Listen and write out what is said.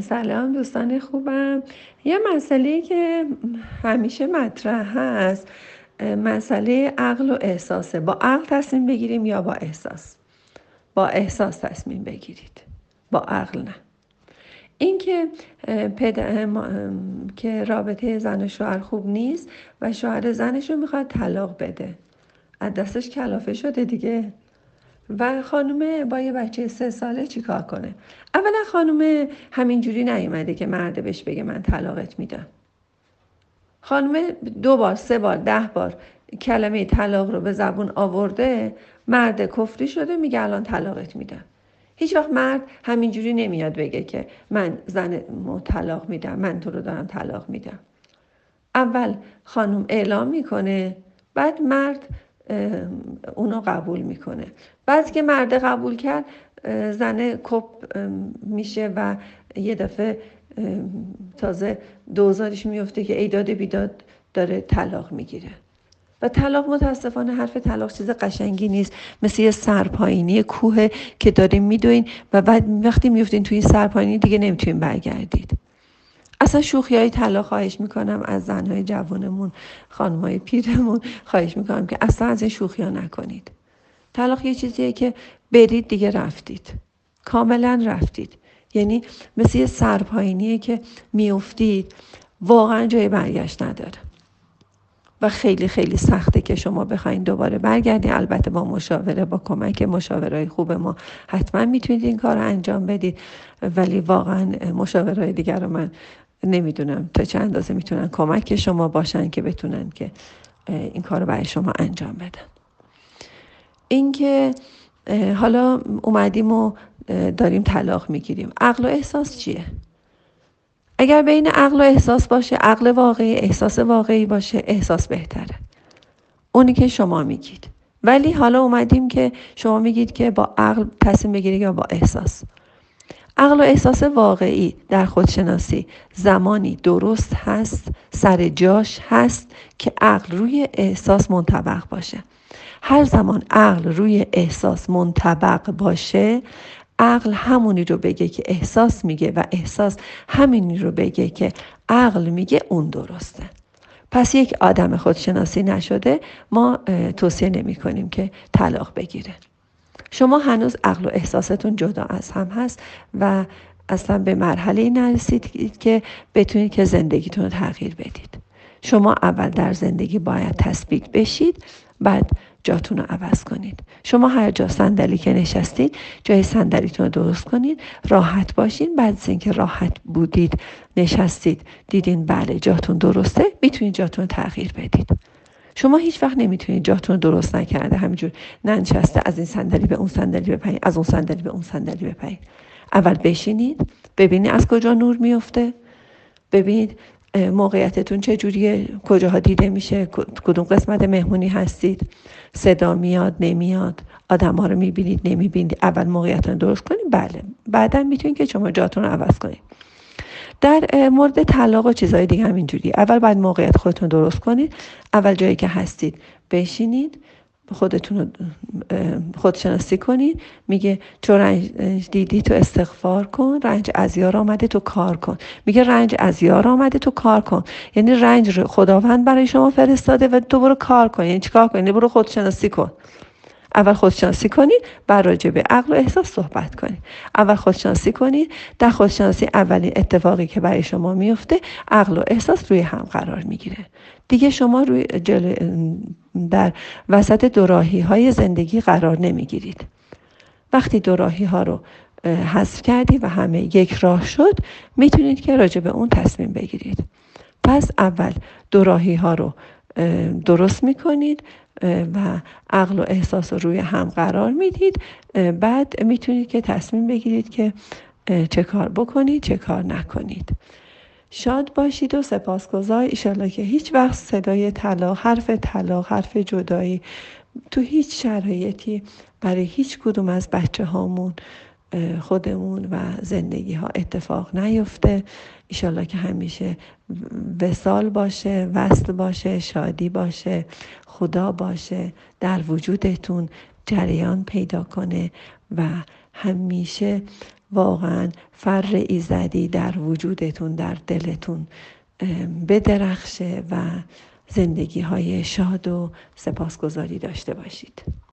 سلام دوستان خوبم. یه مسئله که همیشه مطرح هست مسئله عقل و احساسه. با عقل تصمیم بگیریم یا با احساس؟ با احساس تصمیم بگیرید. با عقل نه. اینکه پد... که رابطه زن و شوهر خوب نیست و شوهر زنش رو می‌خواد طلاق بده. از دستش کلافه شده دیگه. و خانومه با یه بچه سه ساله چیکار کنه؟ اولا خانومه همینجوری نیومده که مرده بهش بگه من طلاقت میدم. خانومه دو بار سه بار ده بار کلمه طلاق رو به زبون آورده مرد کفری شده میگه الان طلاقت میدم. هیچ وقت مرد همینجوری نمیاد بگه که من زن طلاق میدم من تو رو دارم طلاق میدم. اول خانم اعلام می‌کنه بعد مرد اونو قبول می‌کنه. بعد که مرد قبول کرد زنه کپ میشه و یه دفعه تازه دوزارش میفته که ایداد بیداد داره طلاق می‌گیره. و طلاق متاسفانه حرف طلاق چیز قشنگی نیست. مثل یه سرپایینی کوه که داریم میدوین و بعد وقتی میفتین توی این سرپایینی دیگه نمی‌تونین برگردید. اصلا شوخی های طلا خواهش می‌کنم از زنهای جوانمون خانم های پیرمون خواهش می‌کنم که اصلا از این شوخی ها نکنید. طلاق یه چیزیه که برید دیگه رفتید. کاملا رفتید. یعنی مثل یه سرپاینیه که میافتید واقعا جای برگشت نداره. و خیلی خیلی سخته که شما بخواین دوباره برگردید البته با مشاوره با کمک مشاورهای خوب ما حتما می‌تونید این کار رو انجام بدید. ولی واقعا مشاورهای دیگر رو من نمی‌دونم تا چه اندازه می‌تونن کمک شما باشن که بتونن که این کار رو برای شما انجام بدن. اینکه حالا اومدیم و داریم طلاق می‌گیریم. عقل و احساس چیه؟ اگر بین عقل و احساس باشه عقل واقعی احساس واقعی باشه احساس بهتره. اونی که شما میگید. ولی حالا اومدیم که شما میگید که با عقل تصمیم بگیرید یا با احساس. عقل و احساس واقعی در خودشناسی. زمانی درست هست سر جاش هست که عقل روی احساس منطبق باشه. هر زمان عقل روی احساس منطبق باشه عقل همونی رو بگه که احساس میگه و احساس همینی رو بگه که عقل میگه اون درسته. پس یک آدم خودشناسی نشده ما توصیه نمی کنیم که طلاق بگیره. شما هنوز عقل و احساستون جدا از هم هست و اصلا به مرحله نرسید که بتونید که زندگیتون رو تغییر بدید. شما اول در زندگی باید تثبیت بشید بعد جاتون رو عوض کنید. شما هر جا صندلی که نشستید جای صندلیتون رو درست کنید راحت باشین. بعد از اینکه راحت بودید نشستید دیدین بله جاتون درسته می‌تونید جاتون رو تغییر بدید. شما هیچ وقت نمی‌تونید جاتون درست نکرده. همینجور ننشسته از این صندلی به اون صندلی بپرید از اون صندلی به اون صندلی بپرید اول بشینید ببینید از کجا نور میفته ببینید موقعیتتون چه جوریه کجاها دیده میشه کدوم قسمت مهمونی هستید. صدا میاد نمیاد. آدم ها رو می‌بینید نمی‌بینید. اول موقعیتتون درست کنید بله. بعدا می‌تونید که شما جاتون رو عوض کنید. در مورد طلاق و چیزهای دیگه هم اینجوری. اول باید موقعیت خودتون درست کنید. اول جایی که هستید بشینید خودتون رو خودشناسی کنید. میگه چون رنج دیدی تو استغفار کن رنج از یار آمده تو کار کن. میگه رنج از یار آمده تو کار کن. یعنی رنج خداوند برای شما فرستاده و تو برو کار کن. یعنی چیکار کن؟ یعنی برو خودشناسی کن. اول خودشناسی کنید بعد راجع به عقل و احساس صحبت کنید. اول خودشناسی کنید در خودشناسی اولین اتفاقی که برای شما میفته عقل و احساس روی هم قرار می‌گیره. دیگه شما روی جل... در وسط دوراهی های زندگی قرار نمی‌گیرید. وقتی دوراهی ها رو حذف کردی و همه یک راه شد می‌تونید که راجع به اون تصمیم بگیرید. پس اول دوراهی ها رو درست می‌کنید و عقل و احساس رو روی هم قرار می‌دید. بعد می‌تونید که تصمیم بگیرید که چه کار بکنید چه کار نکنید. شاد باشید و سپاسگزار. ایشالله که هیچ وقت صدای طلاق حرف طلاق حرف جدایی تو هیچ شرایطی برای هیچ کدوم از بچه هامون خودمون و زندگی ها اتفاق نیفته. ایشالله که همیشه وسال باشه وصل باشه شادی باشه خدا باشه در وجودتون جریان پیدا کنه و همیشه واقعا فر ایزدی در وجودتون در دلتون بدرخشه و زندگی های شاد و سپاسگزاری داشته باشید.